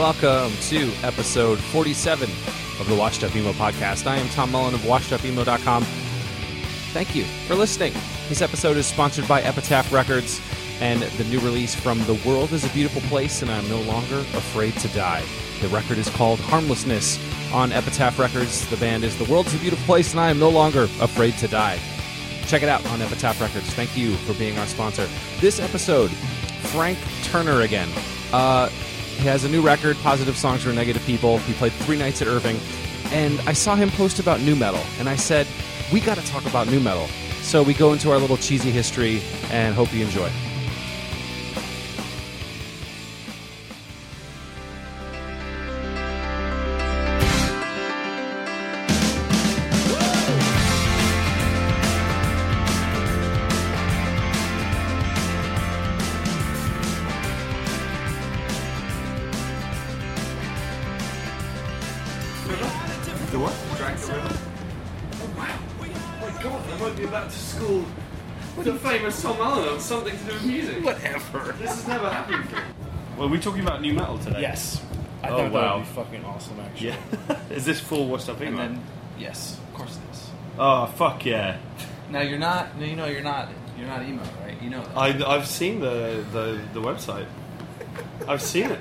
Welcome to episode 47 of the Washed Up Emo podcast. I am Tom Mullen of washedupemo.com. Thank you for listening. This episode is sponsored by Epitaph Records and the new release from The World is a Beautiful Place and I'm No Longer Afraid to Die. The record is called Harmlessness on Epitaph Records. The band is The World is a Beautiful Place and I am No Longer Afraid to Die. Check it out on Epitaph Records. Thank you for being our sponsor. This episode, Frank Turner again. Uh, he has a new record, Positive Songs for Negative People. He played three nights at Irving. And I saw him post about new metal. And I said, we got to talk about new metal. So we go into our little cheesy history and hope you enjoy. With a famous Tom Allen on something to do with music. Whatever. This has never happened before. Well, are we talking about new metal today? Yes. I Oh, thought that wow. would be fucking awesome, actually. Yeah. is this full washed up And emo? then, yes, of course it is. Oh fuck yeah! Now you're not. No, you know you're not. You're not emo, right? You know that. I, I've seen the, the the website. I've seen it.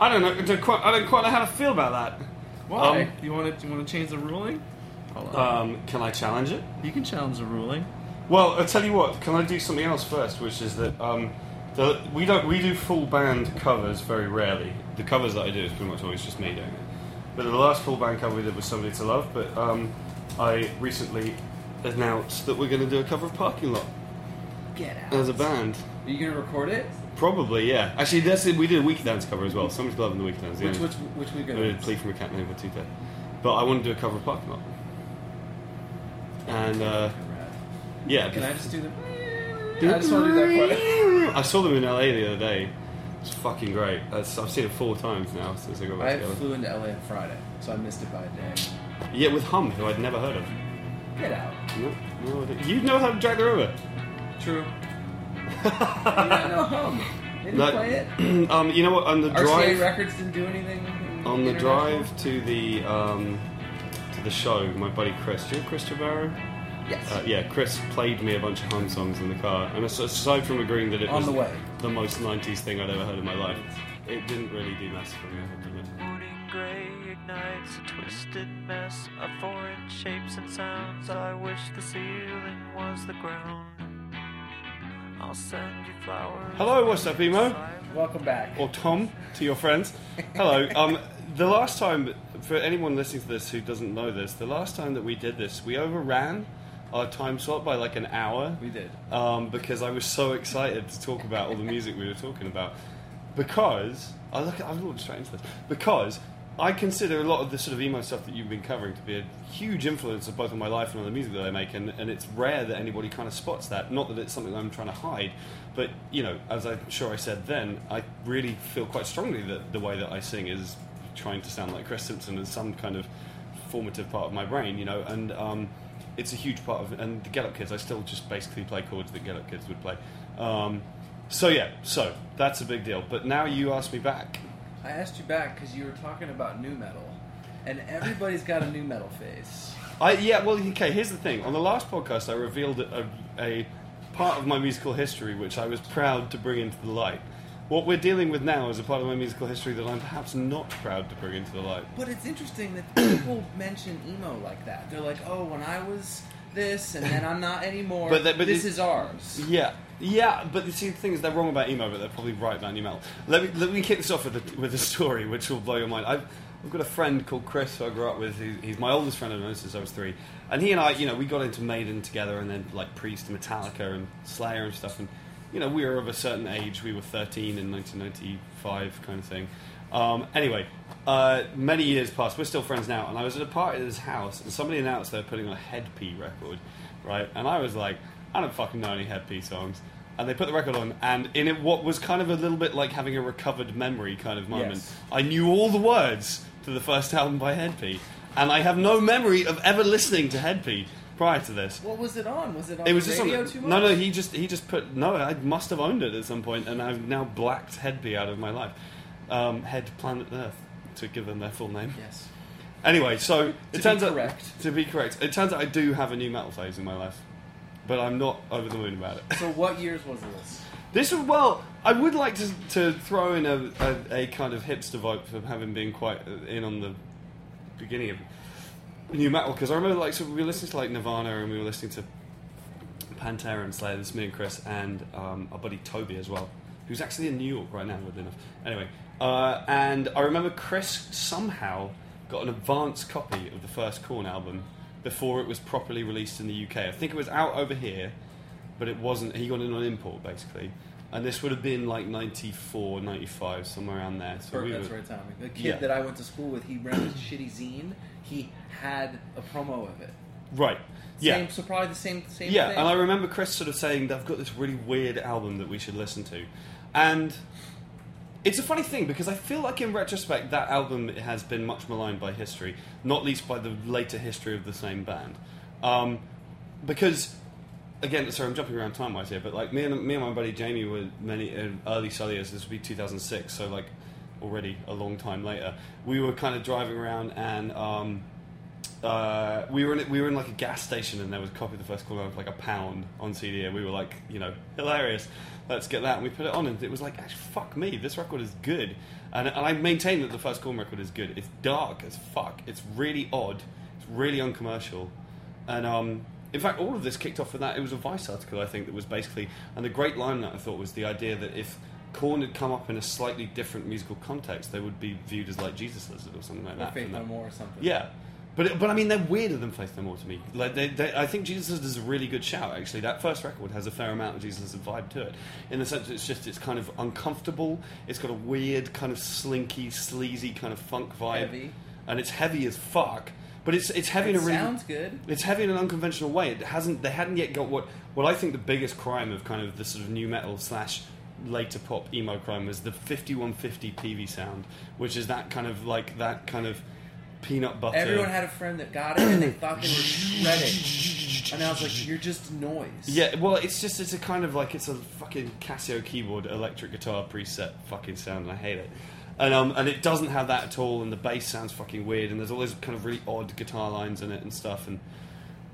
I don't know. I don't quite, I don't quite know how to feel about that. Why? um, you want to? You want to change the ruling? Hold on. Um, can I challenge it? you can challenge the ruling. Well, I'll tell you what. Can I do something else first? Which is that um, the, we don't we do full band covers very rarely. The covers that I do is pretty much always just me doing it. But the last full band cover we did was Somebody to Love. But um, I recently announced that we're going to do a cover of Parking Lot Get out. as a band. Are you gonna record it? Probably, yeah. Actually, that's it. We did a Week Dance cover as well. Somebody's to Love and the Week Dance. Which yeah. which which we We gonna? did a plea from a cat named Batuta. But I want to do a cover of Parking Lot. And uh, yeah, Can I just do the? I just want to do that part. I saw them in LA the other day. It's fucking great. That's, I've seen it four times now since I got back I together. flew into LA on Friday, so I missed it by a day. Yeah, with Hum, who I'd never heard of. Get out. No, no, you know how to Jack the River. True. you not know hum. Didn't play it. um, you know what? On the RCA drive, Records didn't do anything. on the international? drive to the um, to the show, my buddy Chris, do you know Chris Trevorrow? Yes. Uh, yeah, Chris played me a bunch of Hum songs in the car, and aside from agreeing that it On was the way. the most '90s thing I'd ever heard in my life, it didn't really do mass for me. I have to admit. Morning gray ignites a twisted mess of foreign shapes and sounds. I wish the ceiling was the ground. I'll send you flowers. Hello, what's up, emo? Welcome back. or Tom to your friends. Hello. Um, the last time, for anyone listening to this who doesn't know this, the last time that we did this, we overran our time slot by like an hour. We did. Um, because I was so excited to talk about all the music we were talking about. Because I look, at, I'm not straight into this. Because I consider a lot of the sort of emo stuff that you've been covering to be a huge influence of both on my life and on the music that I make, and, and it's rare that anybody kind of spots that. Not that it's something I'm trying to hide, but you know, as I'm sure I said then, I really feel quite strongly that the way that I sing is trying to sound like Chris Simpson and some kind of formative part of my brain, you know, and um, it's a huge part of. And the Get Up Kids, I still just basically play chords that Get Up Kids would play. Um, so yeah, so that's a big deal. But now you ask me back. I asked you back because you were talking about new metal, and everybody's got a new metal face. I yeah, well, okay. Here's the thing. On the last podcast, I revealed a, a part of my musical history which I was proud to bring into the light. What we're dealing with now is a part of my musical history that I'm perhaps not proud to bring into the light. But it's interesting that people mention emo like that. They're like, "Oh, when I was this, and then I'm not anymore. But that- but this is ours." Yeah, yeah, but see, the thing is, they're wrong about emo, but they're probably right about new metal. Let me let me kick this off with a, with a story which will blow your mind. I've I've got a friend called Chris who I grew up with. He's, he's my oldest friend I've known since I was three, and he and I, you know, we got into Maiden together, and then like Priest, and Metallica, and Slayer and stuff, and you know, we were of a certain age. We were 13 in 1995, kind of thing. Um, anyway, uh, many years passed. We're still friends now, and I was at a party at his house, and somebody announced they're putting on a Hed PE record, right? And I was like, I don't fucking know any Hed PE songs. And they put the record on, and in it, what was kind of a little bit like having a recovered memory kind of moment. Yes. I knew all the words to the first album by Hed PE, and I have no memory of ever listening to Hed PE prior to this. What was it on? Was it on It was the just on too much? no, no. He just he just put no. I must have owned it at some point, and I've now blacked Hed PE out of my life. Um, Hed Planet Earth to give them their full name. Yes. Anyway, so it turns out correct. to be correct. It turns out I do have a new metal phase in my life, but I'm not over the moon about it. So what years was this? This was well. I would like to, to throw in a, a, a kind of hipster vote for having been quite in on the beginning of new metal because I remember like so we were listening to like Nirvana and we were listening to Pantera and Slayer. This me and Chris and um, our buddy Toby as well, who's actually in New York right now. Weirdly enough. Anyway, uh, and I remember Chris somehow got an advance copy of the first Korn album before it was properly released in the UK. I think it was out over here but it wasn't. He got it on import basically, and this would have been like 94, 95, somewhere around there. So Bert, we that's right, Tommy. The kid Yeah. that I went to school with, he ran a shitty zine. He had a promo of it. right. Yeah, Same, so probably the same same yeah, thing. and I remember Chris sort of saying they've got this really weird album that we should listen to, and it's a funny thing because I feel like in retrospect that album has been much maligned by history, not least by the later history of the same band, um, because again, sorry, I'm jumping around time wise here, but like me and me and my buddy Jamie were many uh, early Sulliers. This would be 2006, so like already a long time later. We were kind of driving around and. Um, uh, we were in we were in like a gas station and there was a copy of the first call for like a pound on CD and we were like you know hilarious. Let's get that. And we put it on and it was like actually fuck me. This record is good. And, and I maintain that the first Korn record is good. It's dark as fuck. It's really odd. It's really uncommercial. And um, in fact all of this kicked off with that. It was a Vice article I think that was basically and the great line that I thought was the idea that if Korn had come up in a slightly different musical context they would be viewed as like Jesus Lizard or something like or that Faith No More or something. Yeah, but but I mean they're weirder than Faith No More to me. Like they, they, I think Jesus Lizard is a really good shout. Actually, that first record has a fair amount of Jesus Lizard vibe to it, in the sense that it's just it's kind of uncomfortable. It's got a weird kind of slinky, sleazy kind of funk vibe, Heavy. and it's heavy as fuck. But it's it's heavy It in a really sounds good. it's heavy in an unconventional way. It hasn't. They hadn't yet got what what I think the biggest crime of kind of the sort of new metal slash later pop emo crime was the 5150 Peavey sound, which is that kind of like that kind of peanut butter. Everyone had a friend that got it and they thought they were shredding. And I was like, you're just noise. yeah, well, it's just it's a kind of like it's a fucking Casio keyboard electric guitar preset fucking sound, and I hate it. And um and it doesn't have that at all, and the bass sounds fucking weird, and there's all those kind of really odd guitar lines in it and stuff, and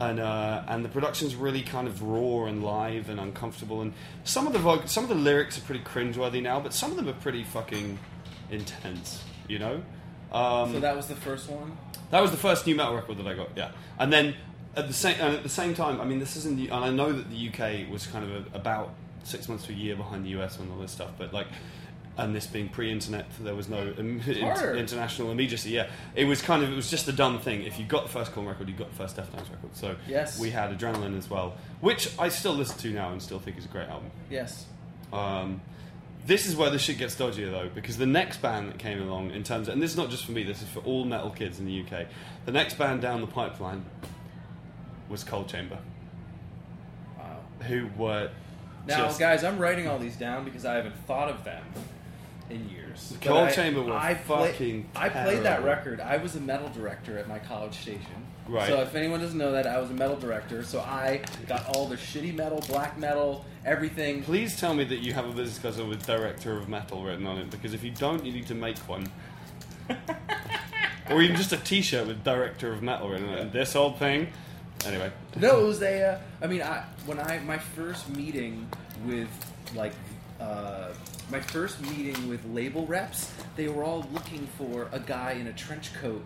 and uh, and the production's really kind of raw and live and uncomfortable, and some of the some of the lyrics are pretty cringeworthy now, but some of them are pretty fucking intense, you know. Um, So that was the first one. that was the first new metal record that I got, yeah. And then at the same and at the same time, I mean, this isn't the and I know that the UK was kind of a, about six months to a year behind the US on all this stuff, but like. And this being pre-internet, there was no im- international immediacy. Yeah, it was kind of it was just a done thing. If you got the first Korn record, you got the first Deftones record. So Yes. we had Adrenaline as well, which I still listen to now and still think is a great album. Yes. Um, this is where the shit gets dodgier though, because the next band that came along in terms, of, and this is not just for me, this is for all metal kids in the UK. The next band down the pipeline was Coal Chamber, Wow. who were Now, just guys, I'm writing all these down because I haven't thought of them. In years. The Coal I- Chamber were I play- fucking I played that record. I was a metal director at my college station. Right. So if anyone doesn't know that, I was a metal director. So I got all the shitty metal, black metal, everything. Please tell me that you have a business card with Director of Metal written on it, because if you don't, you need to make one. or even just a T-shirt with Director of Metal written on it. This old thing. Anyway, No, it was a. Uh, I mean, I when I my first meeting with like uh, my first meeting with label reps, they were all looking for a guy in a trench coat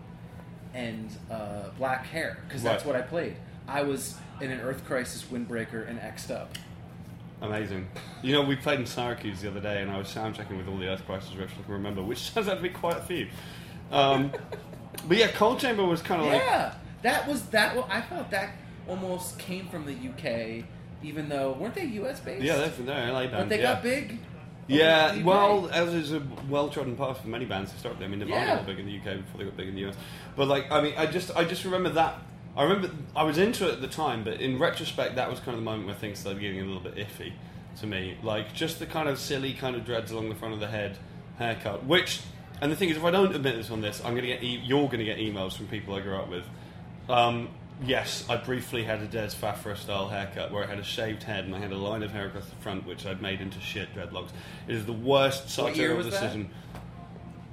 and uh, black hair because that's Right. what I played. I was in an Earth Crisis windbreaker and X'd up. amazing. You know, we played in Syracuse the other day, and I was sound checking with all the Earth Crisis reps I can remember, which turns out to be quite a few. Um, but yeah, Coal Chamber was kind of like yeah, that was that. wa- I felt that almost came from the UK, even though weren't they US based? yeah, they're, they're LA band. but they yeah. got big. Yeah, the well, as is a well-trodden path for many bands to historically. I mean, Nirvana Yeah. got big in the UK before they got big in the US. But like, I mean, I just, I just remember that. I remember I was into it at the time, but in retrospect, that was kind of the moment where things started getting a little bit iffy to me. Like just the kind of silly kind of dreads along the front of the head haircut. Which, and the thing is, if I don't admit this on this, I'm gonna get, e- you're gonna get emails from people I grew up with. Um, yes, I briefly had a Dez Fafara style haircut where I had a shaved head and I had a line of hair across the front, which I'd made into shit dreadlocks. It is the worst sartorial decision.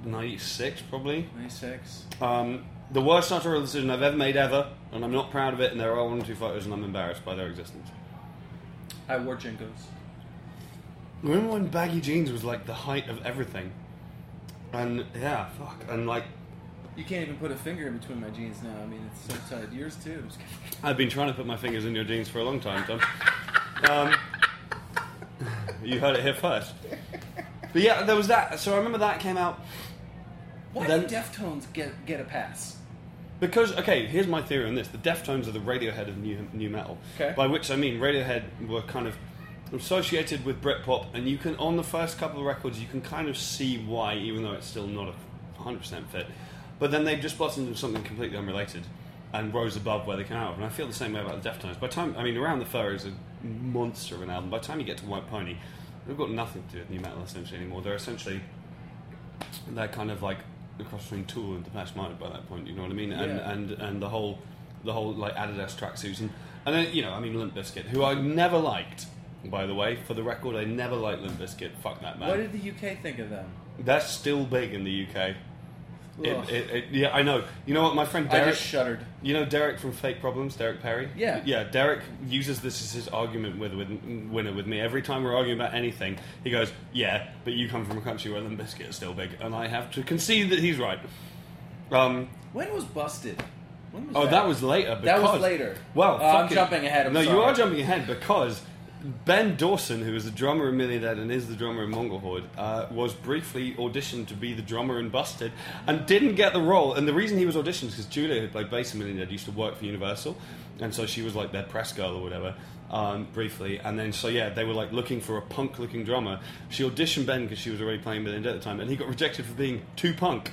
96, probably. Ninety six. Um, the worst sartorial decision I've ever made ever, and I'm not proud of it, and there are one or two photos, and I'm embarrassed by their existence. I wore JNCOs. Remember when baggy jeans was like the height of everything? And yeah, fuck. And like, You can't even put a finger in between my jeans now. I mean, it's so tight. Yours too. I've been trying to put my fingers in your jeans for a long time, Tom. Um, you heard it here first. But yeah, there was that. So I remember that came out Why Then- did Deftones get get a pass? because okay. Here's my theory on this: the Deftones are the Radiohead of new new metal. Okay. By which I mean Radiohead were kind of associated with Britpop, and you can on the first couple of records you can kind of see why, even though it's still not a hundred percent fit. But then they just blossomed into something completely unrelated and rose above where they came out. of. And I feel the same way about the Deftones. By the time I mean, Around the Fur is a monster of an album. By the time you get to White Pony, they've got nothing to do with new metal essentially anymore. They're essentially they're kind of like the cross between Tool and Depeche Mode by that point. You know what I mean? And Yeah. and and the whole the whole like Adidas tracksuits and and then you know I mean Limp Bizkit, who I never liked. By the way, for the record, I never liked Limp Bizkit. Fuck that man. What did the UK think of them? They're still big in the UK. It, it, it, yeah, I know. You know what, my friend I Derek. just shuddered. You know Derek from Fake Problems, Derek Perry. Yeah. yeah. Derek uses this as his argument with, with winner with me. Every time we're arguing about anything, he goes, "Yeah, but you come from a country where Limp Bizkit is still big," and I have to concede that he's right. Um, When was Busted? When was oh, that was later. Because, That was later. Well, Uh, I'm jumping ahead, I'm no, you are jumping ahead because Ben Dawson, who is the drummer in Million Dead and is the drummer in Mongol Horde, uh, was briefly auditioned to be the drummer in Busted and didn't get the role. And the reason he was auditioned is because Julia, who played bass in Million Dead, used to work for Universal, and so she was like their press girl or whatever. Um, briefly, and then so yeah, they were like looking for a punk-looking drummer. She auditioned Ben because she was already playing Million Dead at the time, and he got rejected for being too punk.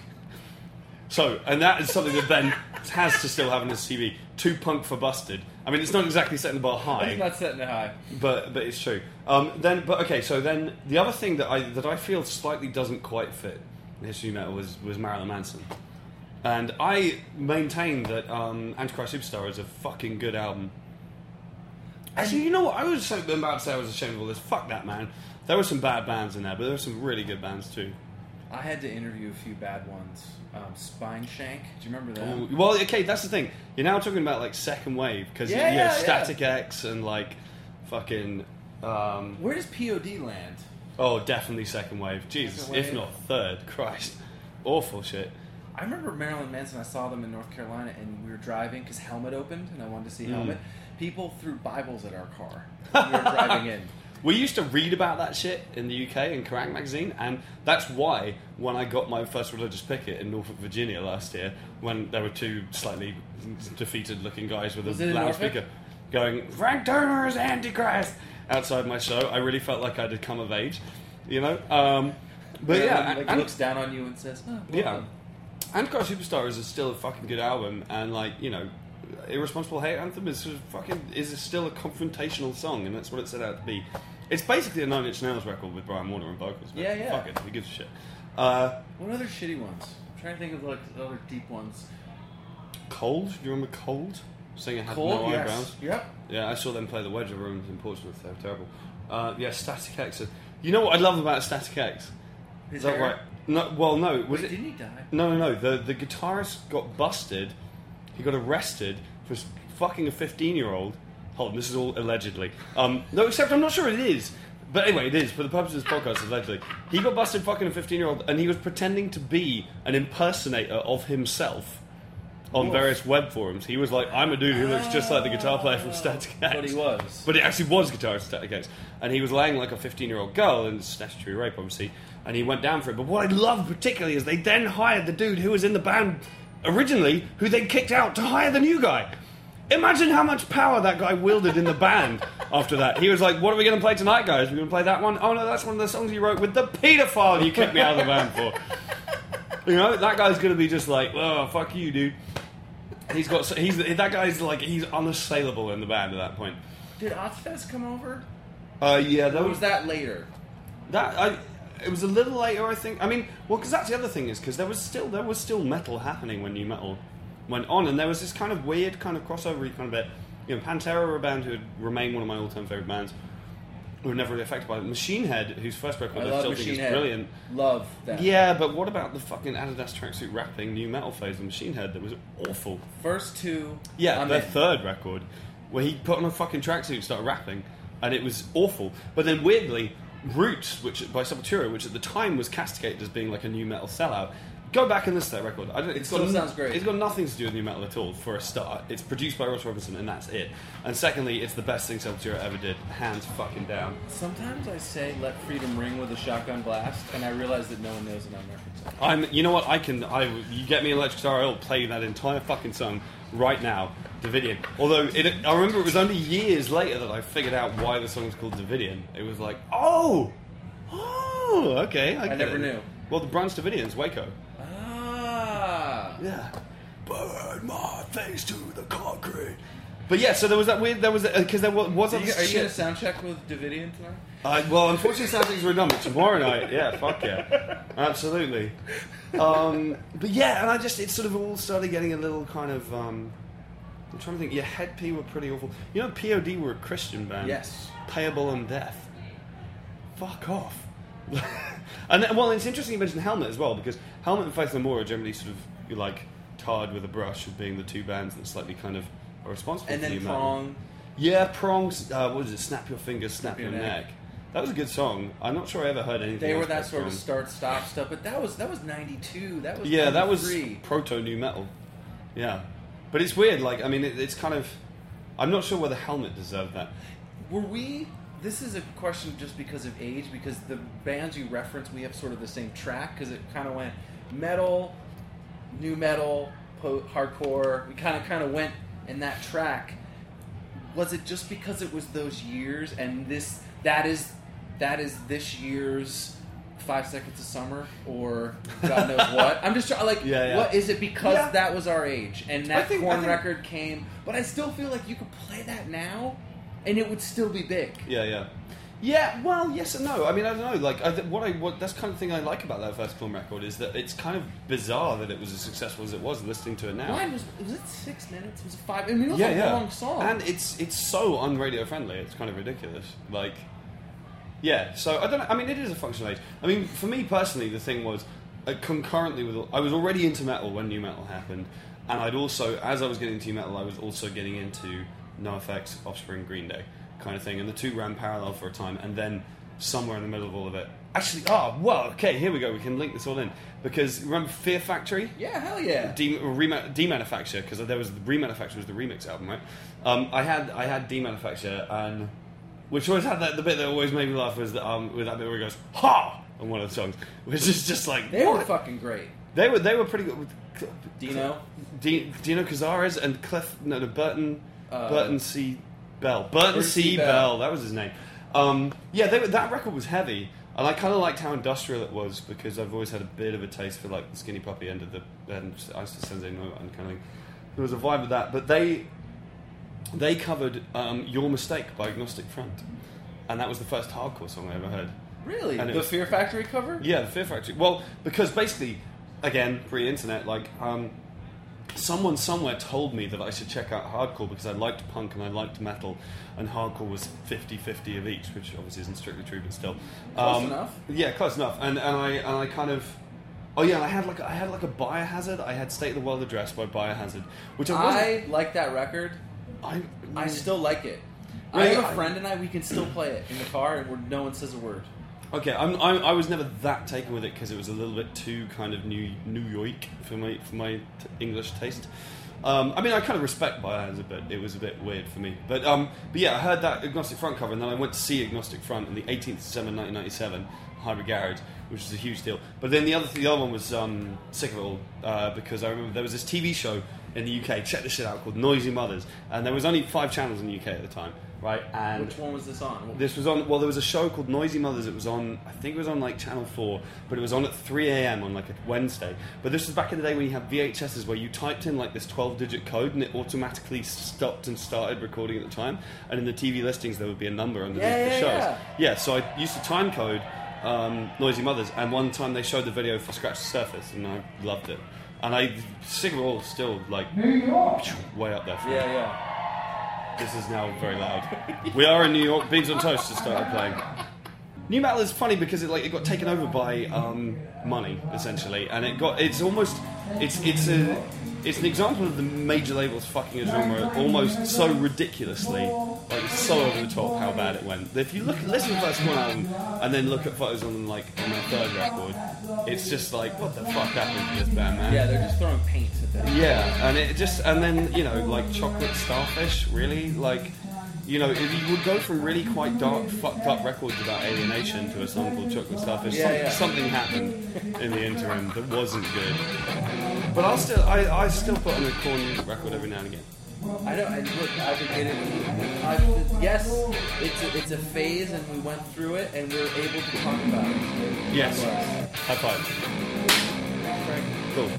So, and that is something that Ben has to still have in his CV. Too punk for busted. I mean, it's not exactly setting the bar It's high, not setting it high. but but it's true. Um, then, but okay. So then, the other thing that I that I feel slightly doesn't quite fit in history metal was was Marilyn Manson, and I maintain that um, Antichrist Superstar is a fucking good album. Actually, you know what? I was so about to say I was ashamed of all this. Fuck that, man. There were some bad bands in there, but there were some really good bands too. I had to interview a few bad ones. Um, Spineshank. Do you remember that? Ooh, Well, okay, that's the thing. You're now talking about like second wave because Yeah, yeah, yeah. Static X and like fucking. Um, Where does POD land? oh, definitely second wave. Jesus, Second if not third. Christ, awful shit. I remember Marilyn Manson. I saw them in North Carolina, and we were driving because Helmet opened, and I wanted to see Mm. Helmet. People threw Bibles at our car. when we were driving in. We used to read about that shit in the UK in Kerrang magazine, and that's why when I got my first religious picket in Norfolk, Virginia last year, when there were two slightly defeated-looking guys with Was a loudspeaker going "Frank Turner is Antichrist" outside my show, I really felt like I had come of age, you know. Um, but Marilyn, yeah, like, and- looks down on you and says, oh, well Yeah. done." Antichrist Superstar is still a fucking good album, and like you know, Irresponsible Hate Anthem is fucking is still a confrontational song, and that's what it set out to be. It's basically a Nine Inch Nails record with Brian Warner and vocals. but Yeah, yeah. Fuck it, who gives a shit? Uh, What other shitty ones? I'm trying to think of like other deep ones. Cold? Do you remember Cold? Singer had Cold, no yes. eyebrows. Yep. Yeah, I saw them play the Wedge Rooms in Portsmouth. They were terrible. Uh, yeah, Static X. You know what I love about Static X? His Is that hair? right? No, well, no. Was Wait, it? didn't he die? No, no, no. The the guitarist got busted. He got arrested for fucking a fifteen-year-old. Hold on, this is all allegedly. Um, no, except I'm not sure it is. But anyway, it is for the purposes of this podcast. Allegedly, he got busted fucking a fifteen-year-old, and he was pretending to be an impersonator of himself on Oof. various web forums. He was like, "I'm a dude who looks just like the guitar player from Static X." But he was. But it actually was guitarist Static X. And he was laying like a 15 year old girl, and it's statutory rape, obviously. And he went down for it. But what I love particularly is they then hired the dude who was in the band originally, who they kicked out to hire the new guy. Imagine how much power that guy wielded in the band after that. He was like, What are we going to play tonight, guys? We're going to play that one? Oh, no, that's one of the songs you wrote with the paedophile you kicked me out of the band for. You know, that guy's going to be just like, Oh, fuck you, dude. He's got, he's, that guy's like, he's unassailable in the band at that point. Did Ozzfest come over? Uh, yeah, that was was that later? that. I, it was a little later, I think. I mean, well, because that's the other thing is because there was still there was still metal happening when new metal went on, and there was this kind of weird kind of crossover kind of bit. You know, Pantera were a band who had remained one of my all-time favorite bands. Who were never really affected by it. Machine Head, whose first record I I, still Machine think is Head. brilliant. Love that. Yeah, but what about the fucking Adidas tracksuit rapping new metal phase of Machine Head that was awful? First two. Yeah, I'm their in. third record, where he put on a fucking tracksuit and started rapping, and it was awful. But then weirdly, Roots, which by Sepultura, which at the time was castigated as being like a new metal sellout, go back and listen to that record. I don't, it's got sounds great. It's got nothing to do with new metal at all. For a start, it's produced by Ross Robinson, and that's it. And secondly, it's the best thing Sepultura ever did, hands fucking down. Sometimes I say "Let Freedom Ring" with a shotgun blast, and I realize that no one knows what I'm referencing. I'm, you know what? I can. I you get me an electric guitar, I'll play that entire fucking song right now. Davidian. Although it, I remember it was only years later that I figured out why the song was called Davidian. It was like, oh, oh, okay. I, get never it. knew. Well, the Branch Davidians, Waco. Ah. Yeah. Burn my face to the concrete. But yeah, so there was that weird. There was because there was, was Are you, are you shit. gonna sound check with Davidian tonight? Uh, well, unfortunately, Saturdays were done, but tomorrow night, yeah, fuck yeah, absolutely. Um, but yeah, and I just it sort of all started getting a little kind of. Um, I'm trying to think. Yeah, Hed PE were pretty awful. You know, POD were a Christian band. Yes. Payable on death. Fuck off. and then- well, it's interesting you mentioned Helmet as well because Helmet and Faith No More are generally sort of you're like tarred with a brush of being the two bands that slightly kind of are responsible And for then new metal. Prong. Yeah, prongs. Uh, what is it? Snap your fingers, snap, Snap your, your neck. neck. That was a good song. I'm not sure I ever heard anything. They were that sort of start stop stuff, but that was that was '92. That was Yeah, that was 93. proto new metal. Yeah, but it's weird. Like, I mean, it, it's kind of. I'm not sure whether Helmet deserved that. Were we? This is a question just because of age, because the bands you reference, we have sort of the same track, because it kind of went metal, new metal, po- hardcore. We kind of kind of went in that track. Was it just because it was those years, and this that is that is this year's Five Seconds of Summer, or God knows what? I'm just trying. Like, Yeah, yeah. what is it because Yeah. that was our age, and that think- I Korn think- record came? But I still feel like you could play that now, and it would still be big. Yeah, yeah. Yeah, well, yes and no. I mean, I don't know. Like, I, what I what that's kind of thing I like about that first film record is that it's kind of bizarre that it was as successful as it was. Listening to it now, Mine was was it six minutes? Was it five? I mean, it was yeah, a yeah. long song. and it's it's so unradio friendly. It's kind of ridiculous. Like, yeah. So I don't. know. I mean, it is a functional age. I mean, for me personally, the thing was uh, concurrently with I was already into metal when new metal happened, and I'd also, as I was getting into metal, I was also getting into NOFX, Offspring, Green Day, kind of thing, and the two ran parallel for a time, and then somewhere in the middle of all of it. Actually, oh, well, okay, here we go. We can link this all in because remember Fear Factory? yeah, hell yeah. De- rema- demanufacture because there was the remanufacture was the remix album, right? Um, I had I had demanufacture and which always had that the bit that always made me laugh was that um, with that bit where he goes ha on one of the songs, which is just like they were fucking great. they were they were pretty good. Dino, D- Dino Cazares and Cliff no, no Burton Uh, Burton C Bell Burton C. Bell. Bell. that was his name. Um, yeah, they that record was heavy, and I kind of liked how industrial it was because I've always had a bit of a taste for like the Skinny Puppy end of the and Ice to Sensei No and kind of thing. There was a vibe of that, but they they covered um, "Your Mistake" by Agnostic Front, and that was the first hardcore song I ever heard. Really? And the was- Fear Factory cover? Yeah, the Fear Factory. Well, because basically, again, pre-internet, like um, someone somewhere told me that I should check out hardcore because I liked punk and I liked metal, and hardcore was 50-50 of each, which obviously isn't strictly true, but still. Close Um, enough. Yeah, close enough. And and I and I kind of. Oh yeah, I had like I had like a Biohazard. I had State of the World Address by Biohazard, which I wasn't. I like that record. I, I still like it. I have a friend and I. We can still play it in the car, and no one says a word. Okay, I'm, I'm, I was never that taken with it because it was a little bit too kind of New New York for my for my t- English taste. Um, I mean, I kind of respect Biohazard, but it was a bit weird for me. But um, but yeah, I heard that Agnostic Front cover, and then I went to see Agnostic Front on the 18th of December 1997, Highbury Garage, which was a huge deal. But then the other the other one was um, Sick of It All uh, because I remember there was this TV show in the UK. Check this shit out called Noisy Mothers, and there was only five channels in the UK at the time, right? And Which one was this on? this was on. Well, there was a show called Noisy Mothers. It was on. I think it was on like Channel Four, but it was on at 3 a.m. on like a Wednesday. But this was back in the day when you had VHSs where you typed in like this 12-digit code and it automatically stopped and started recording at the time. And in the TV listings there would be a number underneath Yeah, the yeah, shows. yeah. so I used to time code um, Noisy Mothers, and one time they showed the video for Scratch the Surface, and I loved it. And I, Sick of It All, still like way up there. For me. Yeah, yeah. This is now very loud. we are in New York. Beans on Toast just started playing. New metal is funny because it like it got taken over by um, money essentially, and it got it's almost it's it's a it's an example of the major labels fucking a genre almost so ridiculously like so over the top how bad it went. If you look listen to the first one album and then look at photos on like on their third record, it's just like what the fuck happened to this band, man? Yeah, they're just throwing paint at them. Yeah, and it just and then you know like chocolate starfish, really like. You know, if you would go from really quite dark, fucked up records about alienation to a song called Chocolate Starfish, Yeah, some- yeah. something happened in the interim that wasn't good. But I'll still, I, I still put on a Korn record every now and again. I know. And look, I've been getting. I've, yes, it's a, it's a phase, and we went through it, and we were able to talk about it. Yes. Nonetheless. High five. Cool.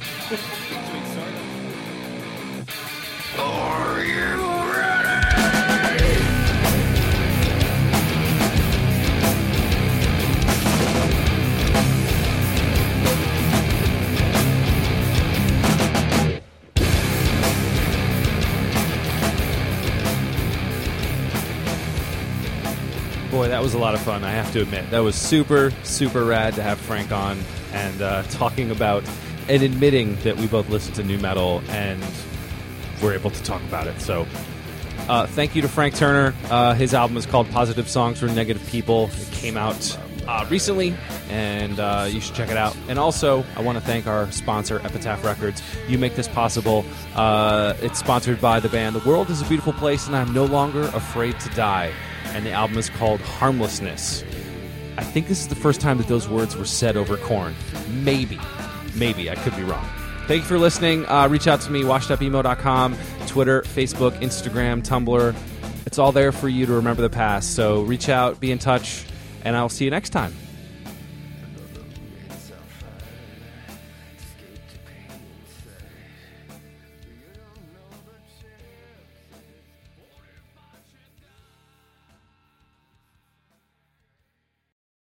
Boy, that was a lot of fun. I have to admit, that was super, super rad to have Frank on and uh, talking about and admitting that we both listen to new metal and we're able to talk about it. So, uh, thank you to Frank Turner. Uh, his album is called Positive Songs for Negative People. It came out uh, recently, and uh, you should check it out. And also, I want to thank our sponsor, Epitaph Records. You make this possible. Uh, it's sponsored by the band The World is a Beautiful Place, and I'm no longer afraid to die. And the album is called Harmlessness. I think this is the first time that those words were said over corn. Maybe. Maybe. I could be wrong. Thank you for listening. Uh, reach out to me, washedupemo.com, Twitter, Facebook, Instagram, Tumblr. It's all there for you to remember the past. So reach out, be in touch, and I'll see you next time.